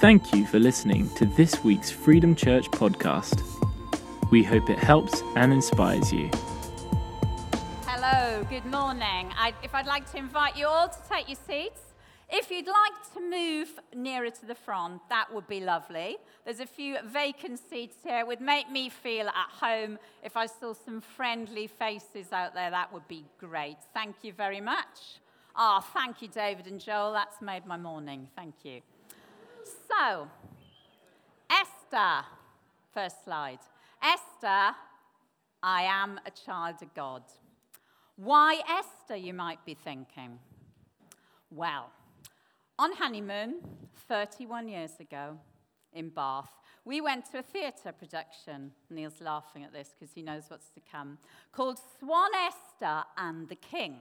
Thank you for listening to this week's Freedom Church podcast. We hope it helps and inspires you. Hello, good morning. I, if I'd like to invite you all to take your seats. If you'd like to move nearer to the front, that would be lovely. There's a few vacant seats here. It would make me feel at home. If I saw some friendly faces out there, that would be great. Thank you very much. Ah, oh, thank you, David and Joel. That's made my morning. Thank you. So, Esther, first slide. Esther, I am a child of God. Why Esther, you might be thinking? Well, on honeymoon, 31 years ago, in Bath, we went to a theatre production. Neil's laughing at this because he knows what's to come, called Swan Esther and the King.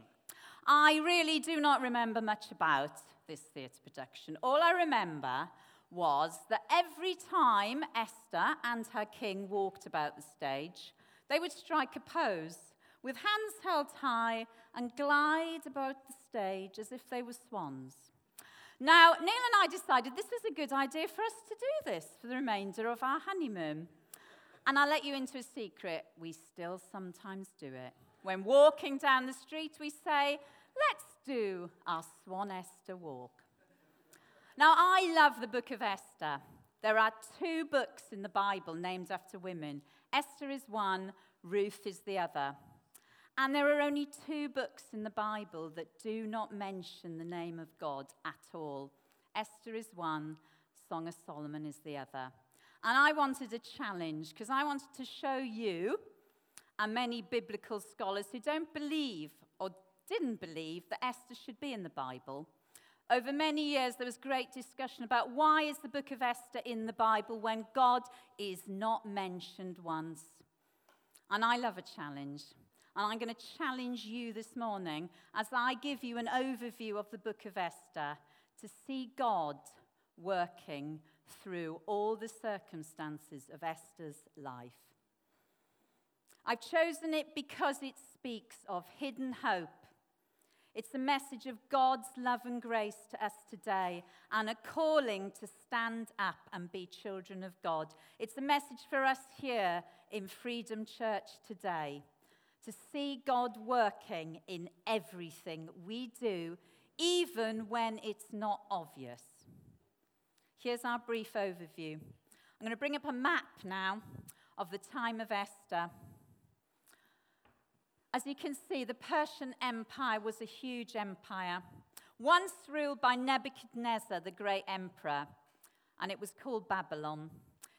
I really do not remember much about this theatre production. All I remember was that every time Esther and her king walked about the stage, they would strike a pose with hands held high and glide about the stage as if they were swans. Now, Neil and I decided this was a good idea for us to do this for the remainder of our honeymoon. And I'll let you into a secret we still sometimes do it. When walking down the street, we say, Let's do our Swan Esther walk. Now, I love the book of Esther. There are two books in the Bible named after women. Esther is one, Ruth is the other. And there are only two books in the Bible that do not mention the name of God at all. Esther is one, Song of Solomon is the other. And I wanted a challenge because I wanted to show you and many biblical scholars who don't believe or didn't believe that Esther should be in the Bible. Over many years, there was great discussion about why is the book of Esther in the Bible when God is not mentioned once. And I love a challenge. And I'm going to challenge you this morning as I give you an overview of the book of Esther to see God working through all the circumstances of Esther's life. I've chosen it because it speaks of hidden hope. It's the message of God's love and grace to us today and a calling to stand up and be children of God. It's a message for us here in Freedom Church today to see God working in everything we do, even when it's not obvious. Here's our brief overview. I'm going to bring up a map now of the time of Esther. As you can see, the Persian Empire was a huge empire, once ruled by Nebuchadnezzar, the great emperor, and it was called Babylon.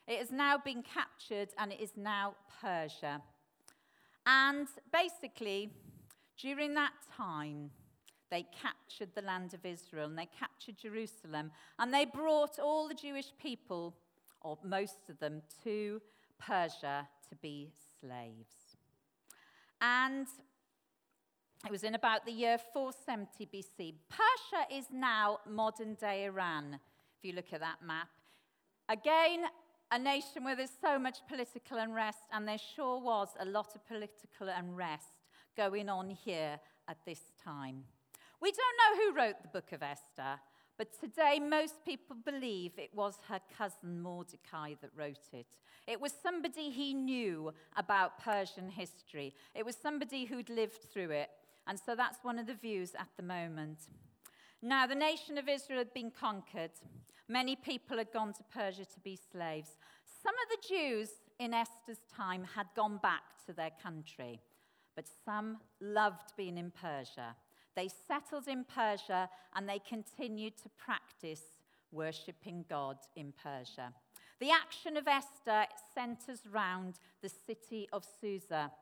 It has now been captured and it is now Persia. And basically, during that time, they captured the land of Israel and they captured Jerusalem and they brought all the Jewish people, or most of them, to Persia to be slaves. And it was in about the year 470 BC. Persia is now modern day Iran, if you look at that map. Again, a nation where there's so much political unrest, and there sure was a lot of political unrest going on here at this time. We don't know who wrote the book of Esther, but today most people believe it was her cousin Mordecai that wrote it. It was somebody he knew about Persian history, it was somebody who'd lived through it, and so that's one of the views at the moment. Now, the nation of Israel had been conquered. Many people had gone to Persia to be slaves. Some of the Jews in Esther's time had gone back to their country, but some loved being in Persia. They settled in Persia and they continued to practice worshipping God in Persia. The action of Esther centers round the city of Susa.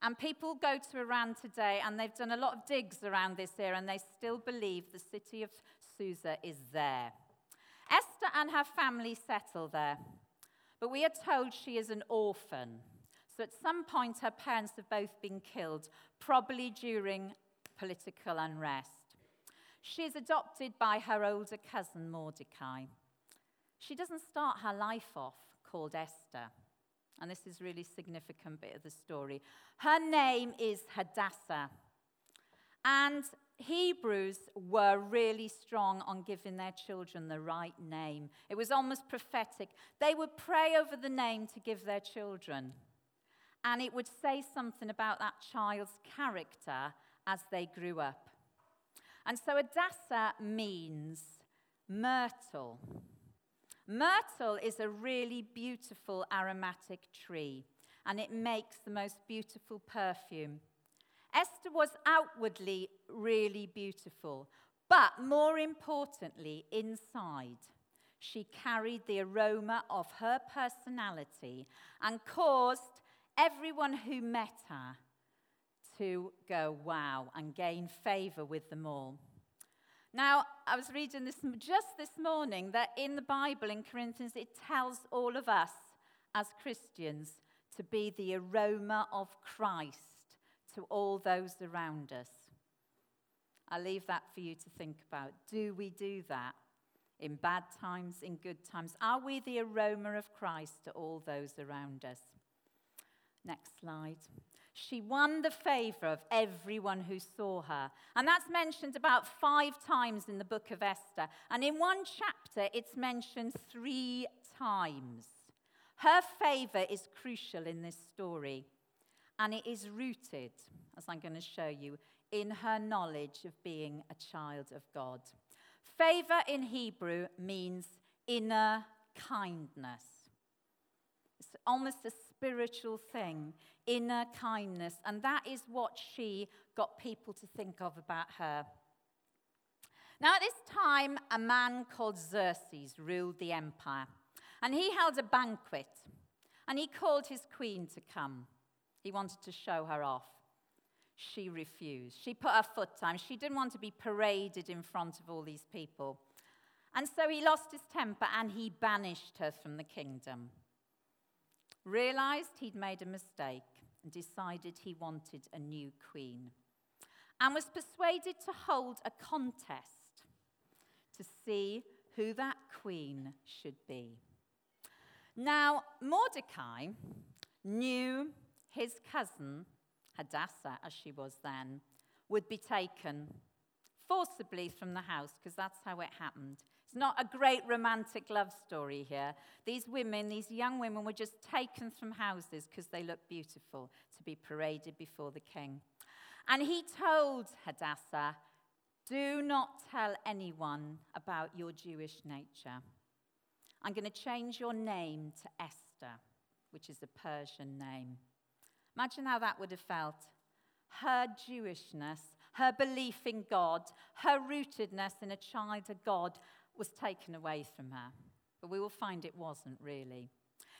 And people go to Iran today and they've done a lot of digs around this area and they still believe the city of Susa is there. Esther and her family settle there, but we are told she is an orphan. So at some point, her parents have both been killed, probably during political unrest. She is adopted by her older cousin Mordecai. She doesn't start her life off called Esther. And this is really significant bit of the story. Her name is Hadassah. And Hebrews were really strong on giving their children the right name. It was almost prophetic. They would pray over the name to give their children, and it would say something about that child's character as they grew up. And so Hadassah means myrtle. Myrtle is a really beautiful aromatic tree, and it makes the most beautiful perfume. Esther was outwardly really beautiful, but more importantly, inside, she carried the aroma of her personality and caused everyone who met her to go wow and gain favor with them all. Now, I was reading this just this morning that in the Bible in Corinthians it tells all of us as Christians to be the aroma of Christ to all those around us. I leave that for you to think about. Do we do that in bad times, in good times? Are we the aroma of Christ to all those around us? Next slide. She won the favor of everyone who saw her. And that's mentioned about five times in the book of Esther. And in one chapter, it's mentioned three times. Her favor is crucial in this story and it is rooted, as I'm going to show you, in her knowledge of being a child of God. Favor in Hebrew means inner kindness. It's almost a spiritual thing, inner kindness, and that is what she got people to think of about her. Now, at this time, a man called Xerxes ruled the empire, and he held a banquet, and he called his queen to come. He wanted to show her off. She refused. She put her foot down. She didn't want to be paraded in front of all these people. And so he lost his temper and he banished her from the kingdom. Realized he'd made a mistake and decided he wanted a new queen. And was persuaded to hold a contest to see who that queen should be. Now, Mordecai knew his cousin, Hadassah, as she was then, would be taken forcibly from the house because that's how it happened. It's not a great romantic love story here. These women, these young women, were just taken from houses because they looked beautiful to be paraded before the king. And he told Hadassah, Do not tell anyone about your Jewish nature. I'm going to change your name to Esther, which is a Persian name. Imagine how that would have felt. Her Jewishness, her belief in God, her rootedness in a child of God was taken away from her. But we will find it wasn't really.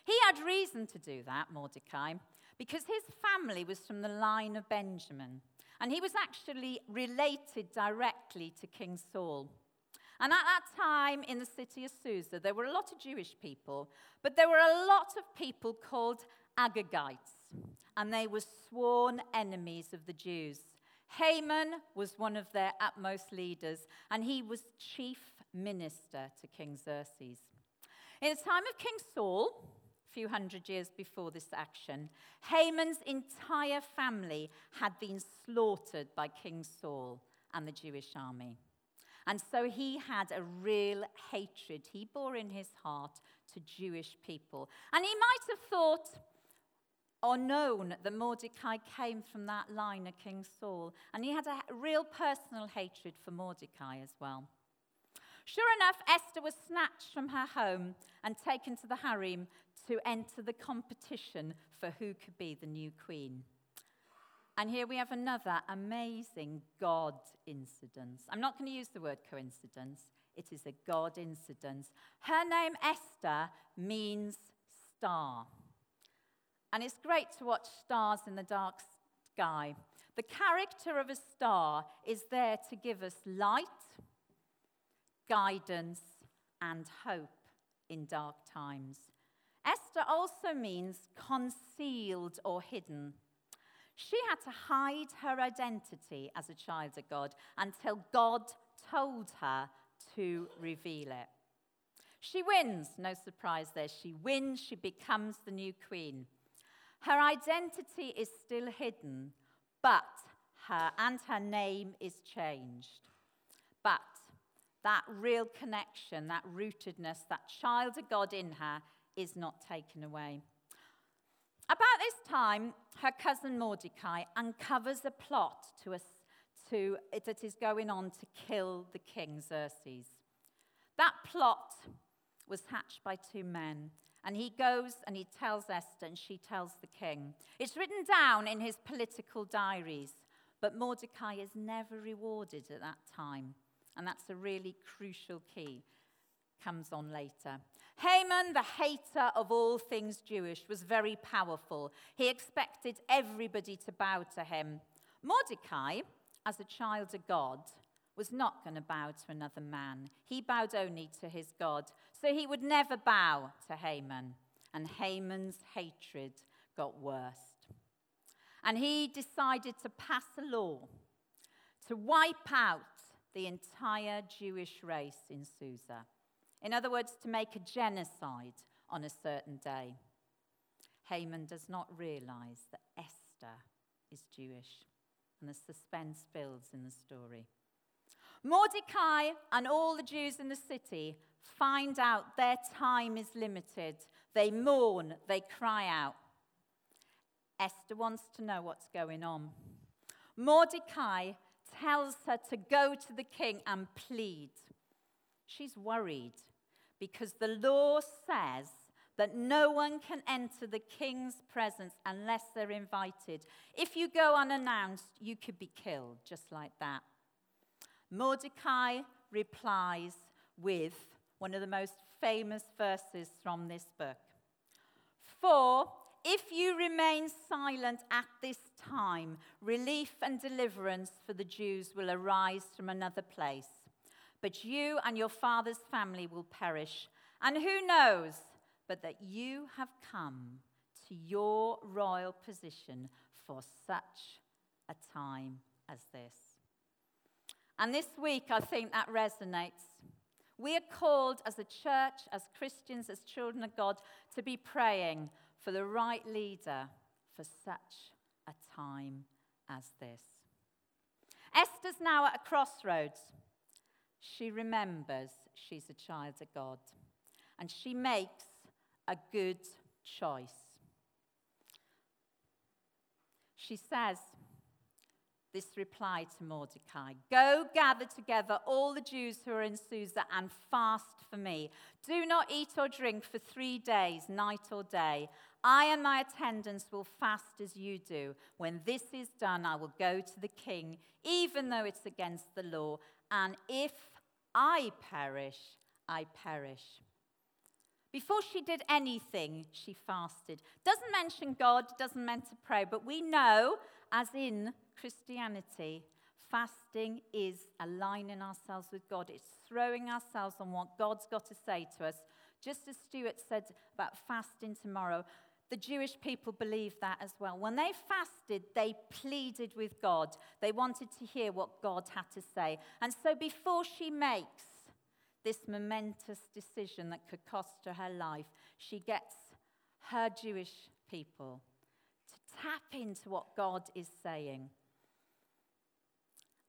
He had reason to do that, Mordecai, because his family was from the line of Benjamin. And he was actually related directly to King Saul. And at that time in the city of Susa, there were a lot of Jewish people, but there were a lot of people called Agagites and they were sworn enemies of the Jews. Haman was one of their utmost leaders, and he was chief minister to King Xerxes. In the time of King Saul, a few hundred years before this action, Haman's entire family had been slaughtered by King Saul and the Jewish army. And so he had a real hatred he bore in his heart to Jewish people. And he might have thought, or known that Mordecai came from that line of King Saul, and he had a real personal hatred for Mordecai as well. Sure enough, Esther was snatched from her home and taken to the harem to enter the competition for who could be the new queen. And here we have another amazing God incident. I'm not going to use the word coincidence, it is a God incident. Her name, Esther, means star. And it's great to watch stars in the dark sky. The character of a star is there to give us light, guidance, and hope in dark times. Esther also means concealed or hidden. She had to hide her identity as a child of God until God told her to reveal it. She wins, no surprise there. She wins, she becomes the new queen. Her identity is still hidden, but her and her name is changed. But that real connection, that rootedness, that child of God in her is not taken away. About this time, her cousin Mordecai uncovers a plot to, a, to, that is going on to kill the king Xerxes. That plot was hatched by two men, and he goes and he tells Esther, and she tells the king. It's written down in his political diaries, but Mordecai is never rewarded at that time. And that's a really crucial key. Comes on later. Haman, the hater of all things Jewish, was very powerful. He expected everybody to bow to him. Mordecai, as a child of God, was not going to bow to another man. He bowed only to his God. So he would never bow to Haman. And Haman's hatred got worse. And he decided to pass a law to wipe out the entire Jewish race in Susa. In other words, to make a genocide on a certain day. Haman does not realize that Esther is Jewish, and the suspense builds in the story. Mordecai and all the Jews in the city find out their time is limited. They mourn, they cry out. Esther wants to know what's going on. Mordecai tells her to go to the king and plead. She's worried because the law says that no one can enter the king's presence unless they're invited. If you go unannounced, you could be killed, just like that. Mordecai replies with one of the most famous verses from this book. For if you remain silent at this time, relief and deliverance for the Jews will arise from another place. But you and your father's family will perish. And who knows but that you have come to your royal position for such a time as this? And this week, I think that resonates. We are called as a church, as Christians, as children of God, to be praying for the right leader for such a time as this. Esther's now at a crossroads. She remembers she's a child of God and she makes a good choice. She says, this reply to Mordecai Go gather together all the Jews who are in Susa and fast for me. Do not eat or drink for three days, night or day. I and my attendants will fast as you do. When this is done, I will go to the king, even though it's against the law. And if I perish, I perish. Before she did anything, she fasted. Doesn't mention God, doesn't mean to pray, but we know, as in Christianity, fasting is aligning ourselves with God. It's throwing ourselves on what God's got to say to us. Just as Stuart said about fasting tomorrow, the Jewish people believed that as well. When they fasted, they pleaded with God. They wanted to hear what God had to say. And so before she makes this momentous decision that could cost her her life, she gets her Jewish people to tap into what God is saying.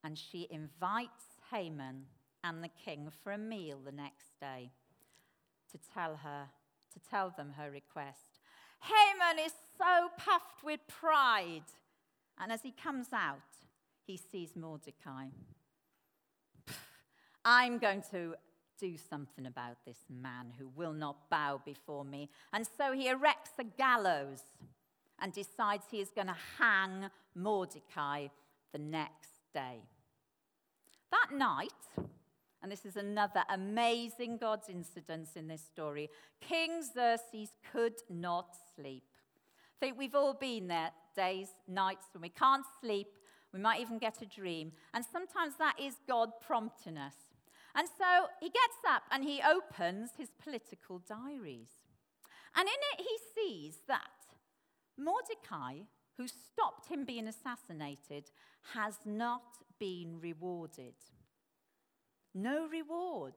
And she invites Haman and the king for a meal the next day to tell her to tell them her request. Haman is so puffed with pride. And as he comes out, he sees Mordecai. I'm going to do something about this man who will not bow before me. And so he erects a gallows and decides he is going to hang Mordecai the next day. That night, and this is another amazing God's incident in this story. King Xerxes could not sleep. I think we've all been there days, nights when we can't sleep. We might even get a dream. And sometimes that is God prompting us. And so he gets up and he opens his political diaries. And in it, he sees that Mordecai, who stopped him being assassinated, has not been rewarded. No reward.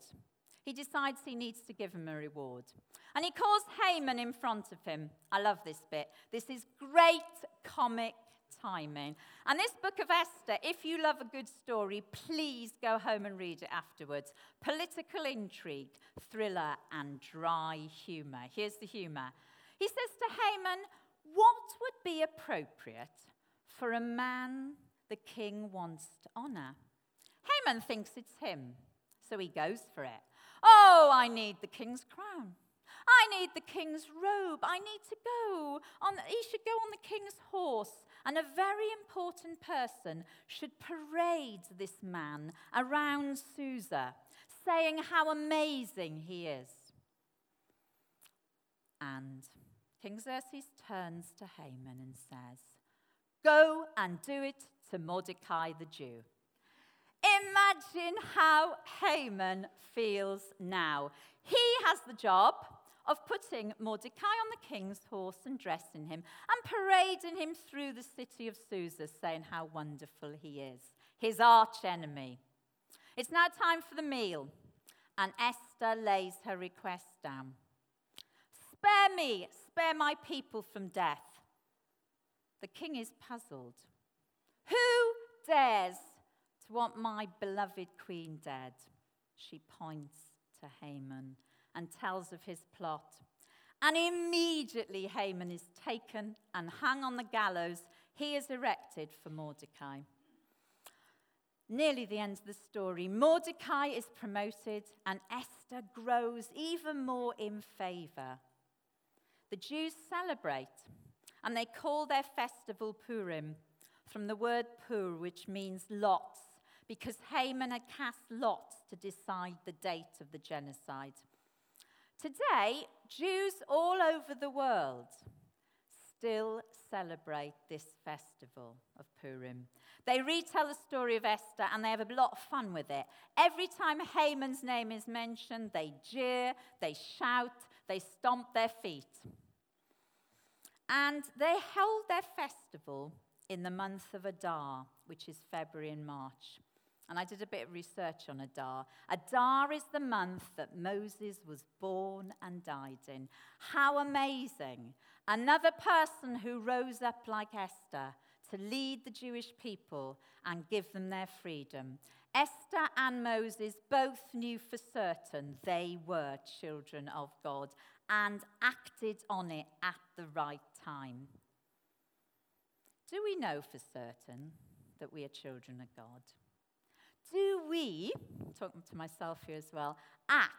He decides he needs to give him a reward. And he calls Haman in front of him. I love this bit. This is great comic timing. And this book of Esther, if you love a good story, please go home and read it afterwards. Political intrigue, thriller, and dry humour. Here's the humour. He says to Haman, What would be appropriate for a man the king wants to honour? Haman thinks it's him, so he goes for it. Oh, I need the king's crown. I need the king's robe. I need to go. On, he should go on the king's horse. And a very important person should parade this man around Susa, saying how amazing he is. And King Xerxes turns to Haman and says, Go and do it to Mordecai the Jew. Imagine how Haman feels now. He has the job of putting Mordecai on the king's horse and dressing him and parading him through the city of Susa, saying how wonderful he is, his arch enemy. It's now time for the meal, and Esther lays her request down. Spare me, spare my people from death. The king is puzzled. Who dares to want my beloved queen dead? She points to Haman and tells of his plot. And immediately Haman is taken and hung on the gallows he is erected for Mordecai. Nearly the end of the story, Mordecai is promoted and Esther grows even more in favor. The Jews celebrate and they call their festival Purim from the word pur, which means lots, because Haman had cast lots to decide the date of the genocide. Today, Jews all over the world still celebrate this festival of Purim. They retell the story of Esther and they have a lot of fun with it. Every time Haman's name is mentioned, they jeer, they shout, they stomped their feet. And they held their festival in the month of Adar, which is February and March. And I did a bit of research on Adar. Adar is the month that Moses was born and died in. How amazing! Another person who rose up like Esther to lead the Jewish people and give them their freedom. Esther and Moses both knew for certain they were children of God and acted on it at the right time. Do we know for certain that we are children of God? do we, talking to myself here as well, act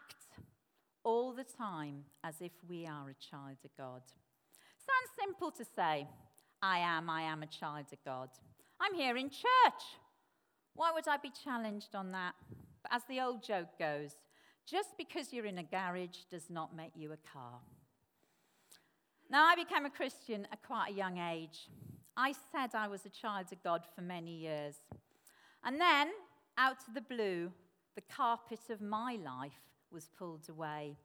all the time as if we are a child of God? Sounds simple to say, I am, I am a child of God. I'm here in church. Why would I be challenged on that? But as the old joke goes, just because you're in a garage does not make you a car. Now, I became a Christian at quite a young age. I said I was a child of God for many years. And then out of the blue, the carpet of my life was pulled away.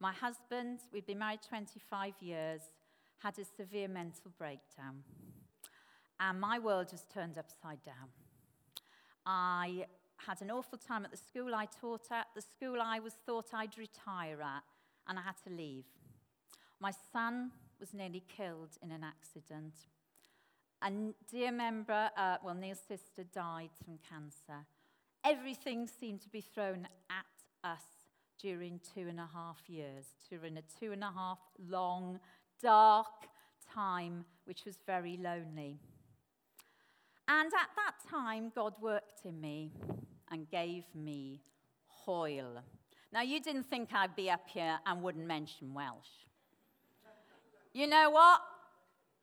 My husband, we'd been married 25 years, had a severe mental breakdown. And my world was turned upside down. I had an awful time at the school I taught at, the school I was thought I'd retire at, and I had to leave. My son was nearly killed in an accident. A dear member, uh, well, Neil's sister died from cancer. Everything seemed to be thrown at us during two and a half years, during a two and a half long, dark time, which was very lonely. And at that time, God worked in me and gave me hwyl. Now, you didn't think I'd be up here and wouldn't mention Welsh. You know what?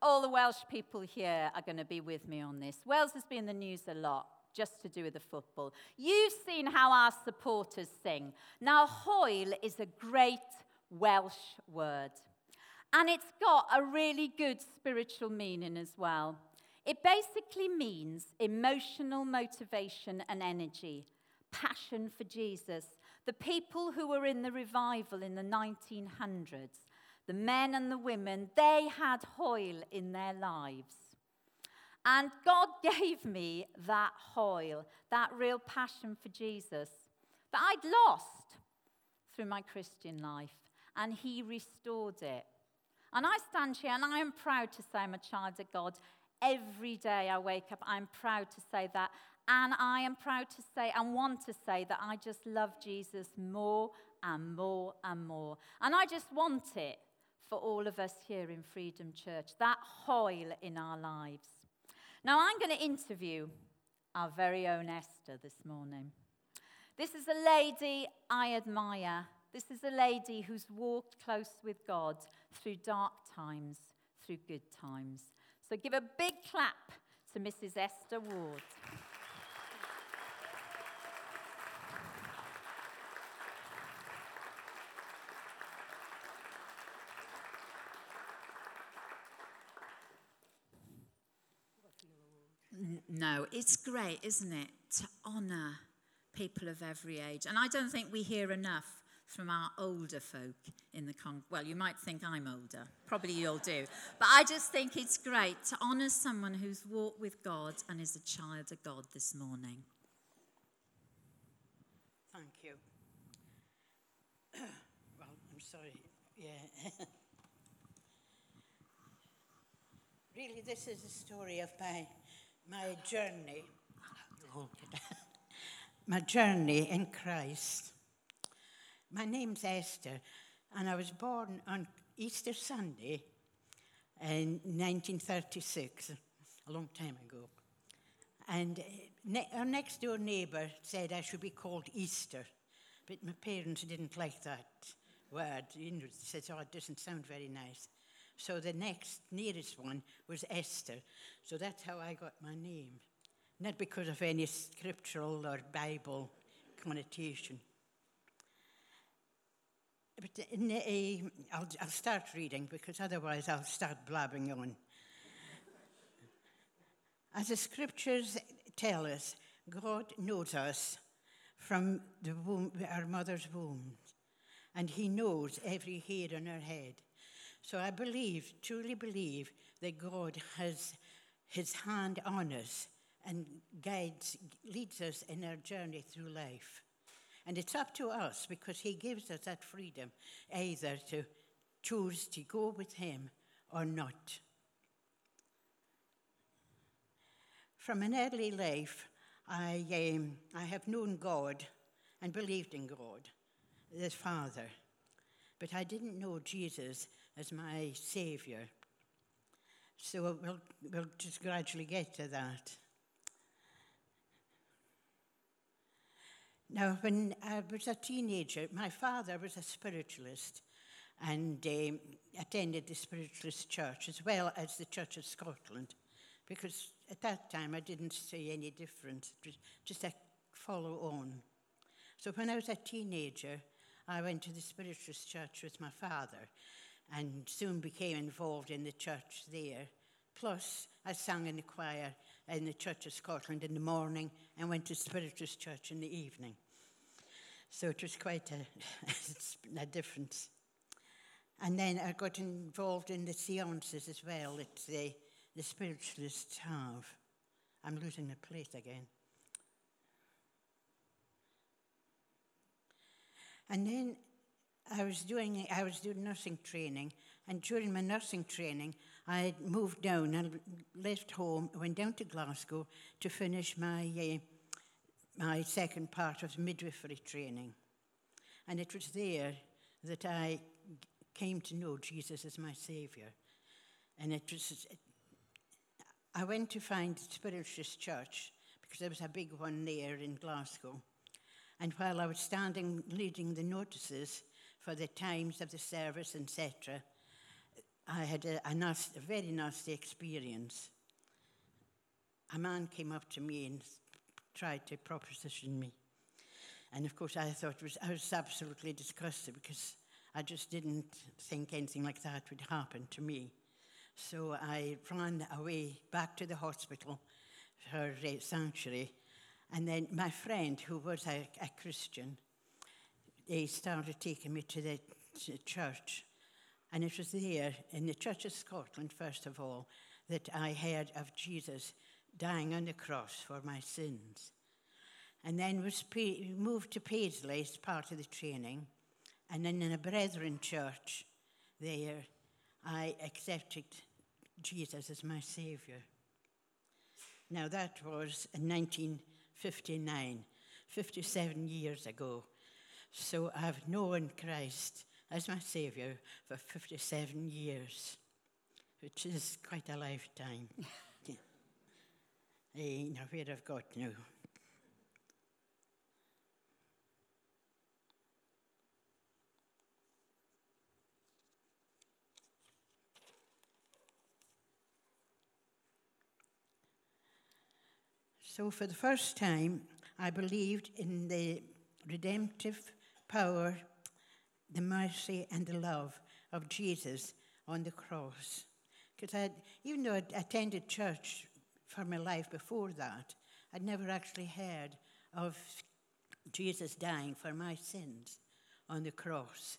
all the Welsh people here are going to be with me on this. Wales has been in the news a lot just to do with the football. You've seen how our supporters sing. Now, hwyl is a great Welsh word, and it's got a really good spiritual meaning as well. It basically means emotional motivation and energy, passion for Jesus. The people who were in the revival in the 1900s the men and the women, they had hwyl in their lives. And God gave me that hwyl, that real passion for Jesus that I'd lost through my Christian life. And He restored it. And I stand here and I am proud to say I'm a child of God. Every day I wake up, I'm proud to say that. And I am proud to say and want to say that I just love Jesus more and more and more. And I just want it for all of us here in Freedom Church, that hwyl in our lives. Now, I'm going to interview our very own Esther this morning. This is a lady I admire. This is a lady who's walked close with God through dark times, through good times. So give a big clap to Mrs. Esther Ward. No, it's great, isn't it, to honour people of every age. And I don't think we hear enough from our older folk in the con. Well, you might think I'm older, probably you'll do. But I just think it's great to honour someone who's walked with God and is a child of God this morning. Thank you. well, I'm sorry. Yeah. really, this is a story of my my journey, my journey in Christ. My name's Esther, and I was born on Easter Sunday in 1936, a long time ago. And uh, ne- our next door neighbour said I should be called Easter, but my parents didn't like that word. You know, they said, oh, it doesn't sound very nice. So the next nearest one was Esther. So that's how I got my name. Not because of any scriptural or Bible connotation. But the, uh, I'll, I'll start reading because otherwise I'll start blabbing on. As the scriptures tell us, God knows us from the womb, our mother's womb, and He knows every hair on our head. So I believe, truly believe, that God has his hand on us and guides, leads us in our journey through life. And it's up to us because he gives us that freedom either to choose to go with him or not. From an early life, I, um, I have known God and believed in God, the Father. But I didn't know Jesus as my Saviour. So we'll, we'll just gradually get to that. Now, when I was a teenager, my father was a spiritualist and um, attended the spiritualist church as well as the Church of Scotland because at that time I didn't see any difference. It was just a follow on. So when I was a teenager, I went to the spiritualist church with my father and soon became involved in the church there. Plus, I sang in the choir in the Church of Scotland in the morning and went to Spiritualist Church in the evening. So it was quite a, a difference. And then I got involved in the seances as well that the, the spiritualists have. I'm losing the plate again. And then I was doing I was doing nursing training, and during my nursing training, I moved down and left home, went down to Glasgow to finish my uh, my second part of midwifery training, and it was there that I came to know Jesus as my saviour, and it was. I went to find Spiritualist Church because there was a big one there in Glasgow. And while I was standing reading the notices, for the times of the service, etc., I had a, a, nasty, a very nasty experience. A man came up to me and tried to proposition me. And of course, I thought was, I was absolutely disgusted because I just didn't think anything like that would happen to me. So I ran away back to the hospital for uh, sanctuary. And then my friend, who was a, a Christian, they started taking me to the church. And it was there, in the Church of Scotland, first of all, that I heard of Jesus dying on the cross for my sins. And then was moved to Paisley as part of the training. And then in a brethren church there, I accepted Jesus as my Saviour. Now, that was in 1959, 57 years ago. So I've known Christ as my Saviour for 57 years, which is quite a lifetime. yeah. Eh, now, where I've got now. So, for the first time, I believed in the redemptive power, the mercy, and the love of Jesus on the cross. Because even though I'd attended church for my life before that, I'd never actually heard of Jesus dying for my sins on the cross.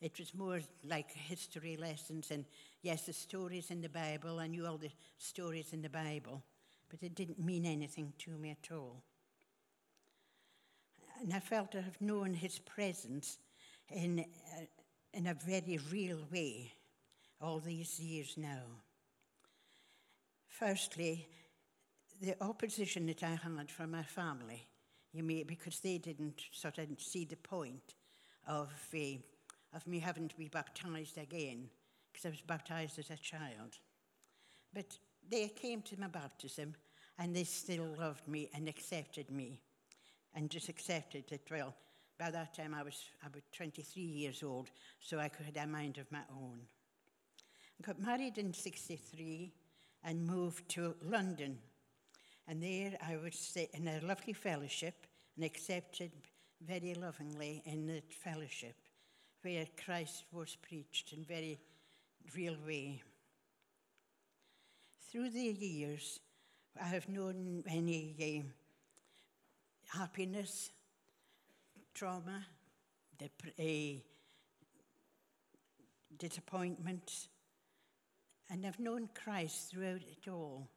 It was more like history lessons and, yes, the stories in the Bible. I knew all the stories in the Bible but it didn't mean anything to me at all. And I felt I have known his presence in, uh, in a very real way all these years now. Firstly, the opposition that I had from my family, you may, because they didn't sort of see the point of, uh, of me having to be baptized again, because I was baptized as a child. But they came to my baptism and they still loved me and accepted me and just accepted that, well, by that time I was about 23 years old, so I could have a mind of my own. I got married in 63 and moved to London. And there I was in a lovely fellowship and accepted very lovingly in the fellowship where Christ was preached in very real way through the years, I have known many uh, happiness, trauma, dep- disappointment, and I've known Christ throughout it all.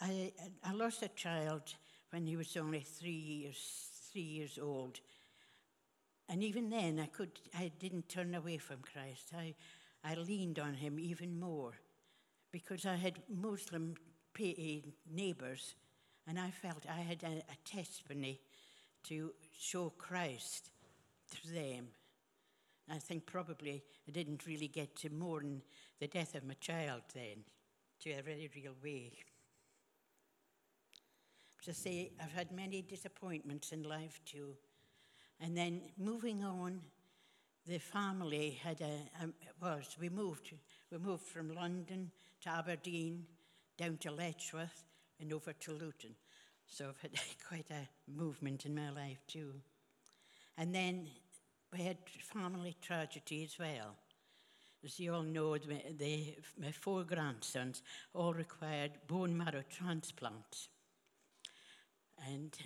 I, I lost a child when he was only three years, three years old. And even then, I, could, I didn't turn away from Christ. I, I leaned on him even more because I had Muslim neighbours and I felt I had a, a testimony to show Christ to them. I think probably I didn't really get to mourn the death of my child then, to a very real way. To say, I've had many disappointments in life too. And then moving on, the family had a, um, was, we moved, we moved from London to Aberdeen, down to Letchworth, and over to Luton. So I've had quite a movement in my life too. And then we had family tragedy as well. As you all know, the, the, my four grandsons all required bone marrow transplants. And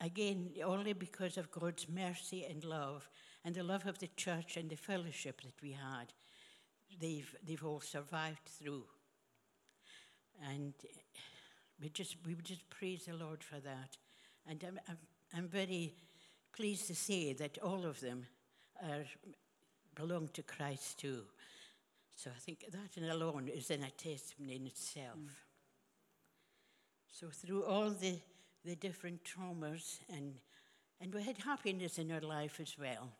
again, only because of God's mercy and love, and the love of the church and the fellowship that we had, they've, they've all survived through. And we just, we just praise the Lord for that. And I'm, I'm, I'm very pleased to say that all of them are, belong to Christ too. So I think that in alone is an a testimony in itself. Mm. So through all the, the different traumas and and we had happiness in our life as well.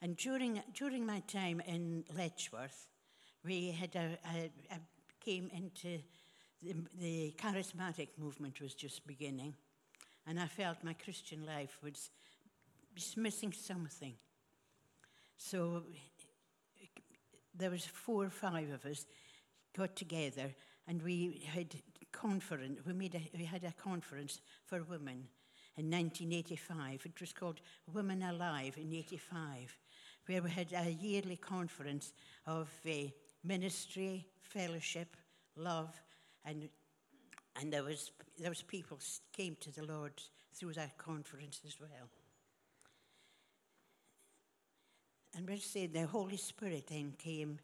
And during, during my time in Letchworth, we had a, a, a came into the, the charismatic movement was just beginning, and I felt my Christian life was, was missing something. So there was four or five of us got together, and we had conference. We made a, we had a conference for women in 1985. It was called Women Alive in 85 where we had a yearly conference of uh, ministry, fellowship, love, and and there was was people came to the Lord through that conference as well. And we say the Holy Spirit then came,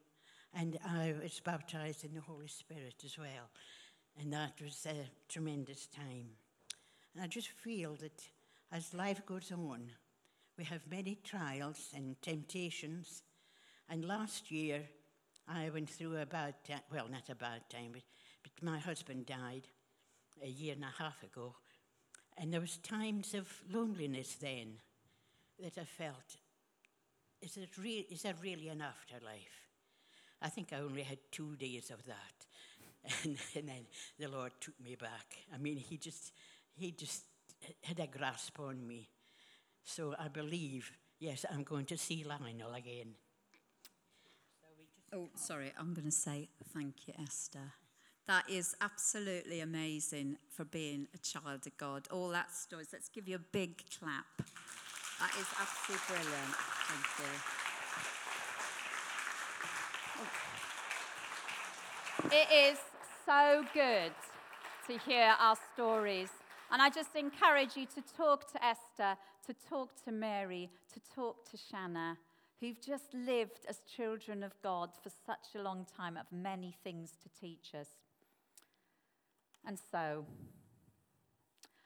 and I was baptized in the Holy Spirit as well, and that was a tremendous time. And I just feel that as life goes on, we have many trials and temptations. And last year, I went through a bad time, well, not a bad time, but my husband died a year and a half ago, and there was times of loneliness then that I felt, is, it re- is there really an afterlife? I think I only had two days of that. And, and then the Lord took me back. I mean, he just, he just had a grasp on me. So I believe, yes, I'm going to see Lionel again. Oh, sorry, I'm going to say thank you, Esther. That is absolutely amazing for being a child of God. All that stories. Let's give you a big clap. That is absolutely brilliant. Thank you. Oh. It is so good to hear our stories. And I just encourage you to talk to Esther, to talk to Mary, to talk to Shanna, who've just lived as children of God for such a long time, have many things to teach us. And so,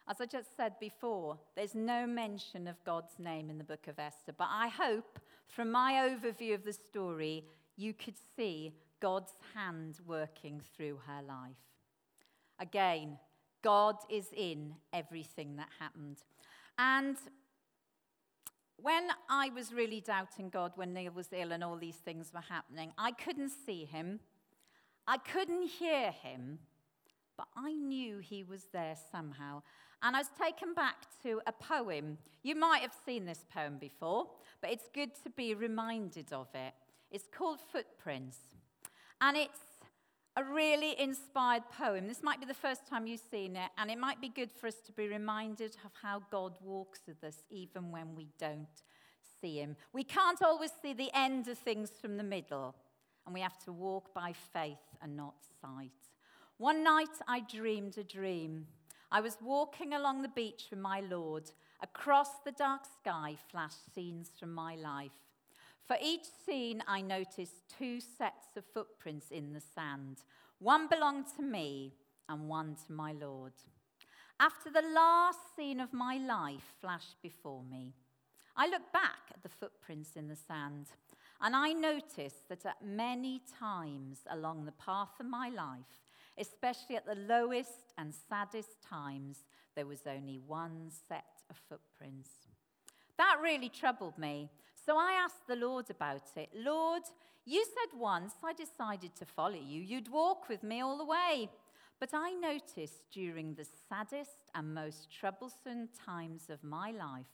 as I just said before, there's no mention of God's name in the book of Esther, but I hope from my overview of the story, you could see God's hand working through her life. Again, God is in everything that happened. And when I was really doubting God, when Neil was ill and all these things were happening, I couldn't see him, I couldn't hear him, but I knew he was there somehow. And I was taken back to a poem. You might have seen this poem before, but it's good to be reminded of it. It's called Footprints. And it's a really inspired poem. This might be the first time you've seen it, and it might be good for us to be reminded of how God walks with us even when we don't see Him. We can't always see the end of things from the middle, and we have to walk by faith and not sight. One night I dreamed a dream. I was walking along the beach with my Lord. Across the dark sky flashed scenes from my life. For each scene, I noticed two sets of footprints in the sand. One belonged to me and one to my Lord. After the last scene of my life flashed before me, I looked back at the footprints in the sand and I noticed that at many times along the path of my life, especially at the lowest and saddest times, there was only one set of footprints. That really troubled me so I asked the Lord about it. Lord, you said once I decided to follow you, you'd walk with me all the way. But I noticed during the saddest and most troublesome times of my life,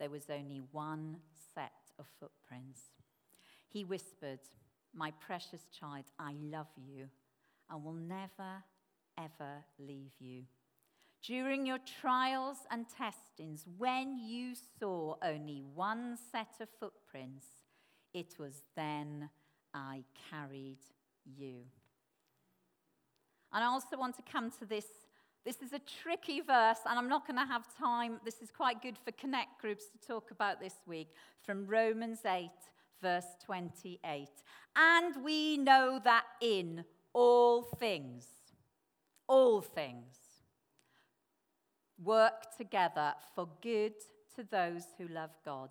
there was only one set of footprints. He whispered, My precious child, I love you and will never, ever leave you. During your trials and testings, when you saw only one set of footprints, it was then I carried you. And I also want to come to this. This is a tricky verse, and I'm not going to have time. This is quite good for connect groups to talk about this week from Romans 8, verse 28. And we know that in all things, all things, work together for good to those who love God,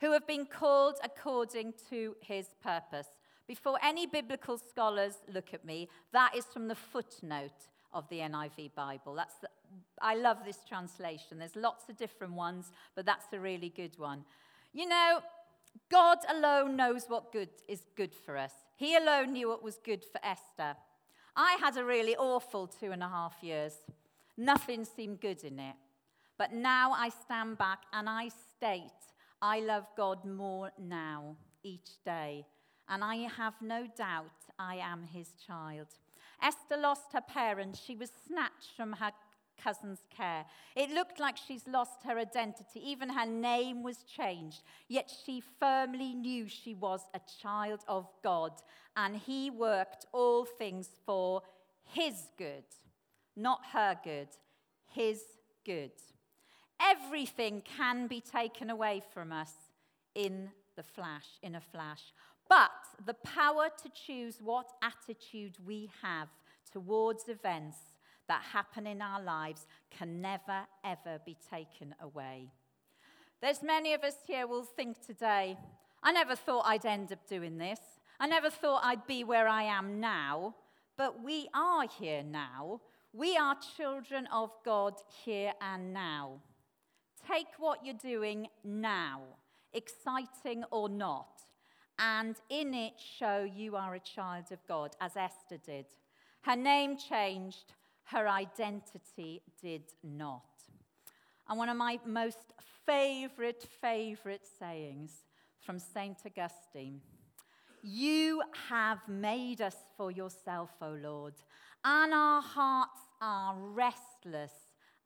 who have been called according to his purpose. Before any biblical scholars look at me, that is from the footnote of the NIV Bible. That's the, I love this translation. There's lots of different ones, but that's a really good one. You know, God alone knows what good is good for us. He alone knew what was good for Esther. I had a really awful two and a half years. Nothing seemed good in it. But now I stand back and I state, I love God more now, each day. And I have no doubt I am his child. Esther lost her parents. She was snatched from her cousin's care. It looked like she's lost her identity. Even her name was changed. Yet she firmly knew she was a child of God. And he worked all things for his good not her good, his good. Everything can be taken away from us in the flash, in a flash. But the power to choose what attitude we have towards events that happen in our lives can never, ever be taken away. There's many of us here will think today, I never thought I'd end up doing this. I never thought I'd be where I am now. but we are here now. We are children of God here and now. Take what you're doing now, exciting or not, and in it show you are a child of God, as Esther did. Her name changed, her identity did not. And one of my most favorite, favorite sayings from St. Augustine You have made us for yourself, O Lord, and our hearts are restless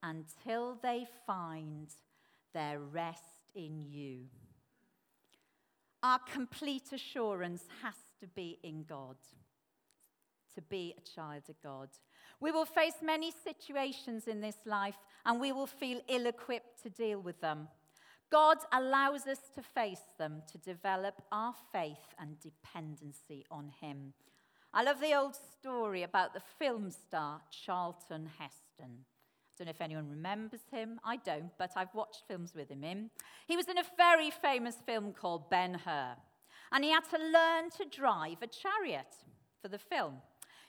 until they find their rest in you. Our complete assurance has to be in God, to be a child of God. We will face many situations in this life and we will feel ill equipped to deal with them. God allows us to face them to develop our faith and dependency on Him. I love the old story about the film star Charlton Heston. I don't know if anyone remembers him. I don't, but I've watched films with him in. He was in a very famous film called Ben Hur, and he had to learn to drive a chariot for the film.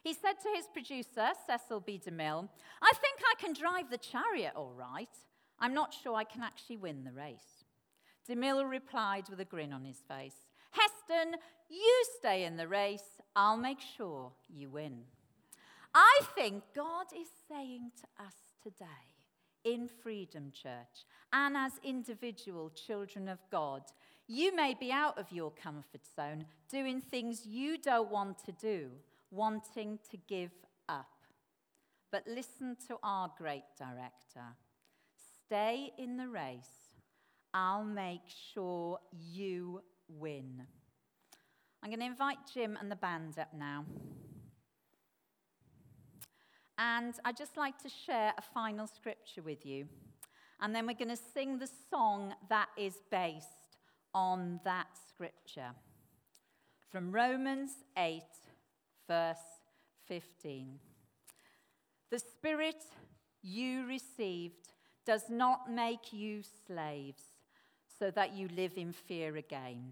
He said to his producer, Cecil B. DeMille, I think I can drive the chariot all right. I'm not sure I can actually win the race. DeMille replied with a grin on his face Heston, you stay in the race. I'll make sure you win. I think God is saying to us today in Freedom Church and as individual children of God, you may be out of your comfort zone doing things you don't want to do, wanting to give up. But listen to our great director. Stay in the race. I'll make sure you win. I'm going to invite Jim and the band up now. And I'd just like to share a final scripture with you. And then we're going to sing the song that is based on that scripture. From Romans 8, verse 15. The Spirit you received does not make you slaves so that you live in fear again.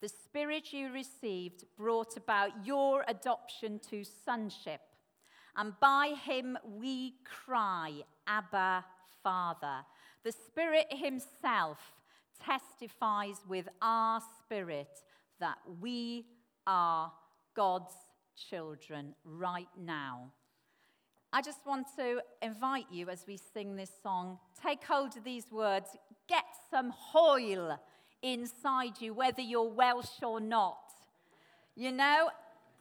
The Spirit you received brought about your adoption to sonship and by him we cry, Abba, Father. The Spirit Himself testifies with our spirit that we are God's children right now. I just want to invite you as we sing this song, take hold of these words, get some hwyl inside you, whether you're Welsh or not. You know,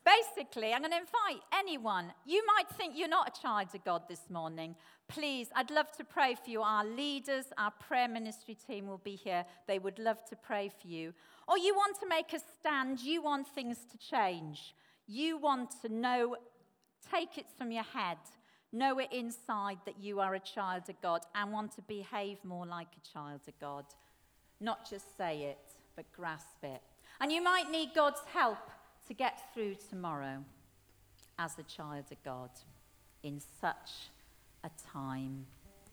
Basically, I'm going to invite anyone. You might think you're not a child of God this morning. Please, I'd love to pray for you. Our leaders, our prayer ministry team will be here. They would love to pray for you. Or you want to make a stand, you want things to change. You want to know, take it from your head, know it inside that you are a child of God and want to behave more like a child of God. Not just say it, but grasp it. And you might need God's help to get through tomorrow as a child of God in such a time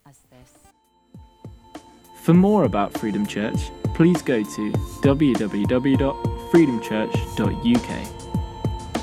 as this. For more about Freedom Church, please go to www.freedomchurch.uk.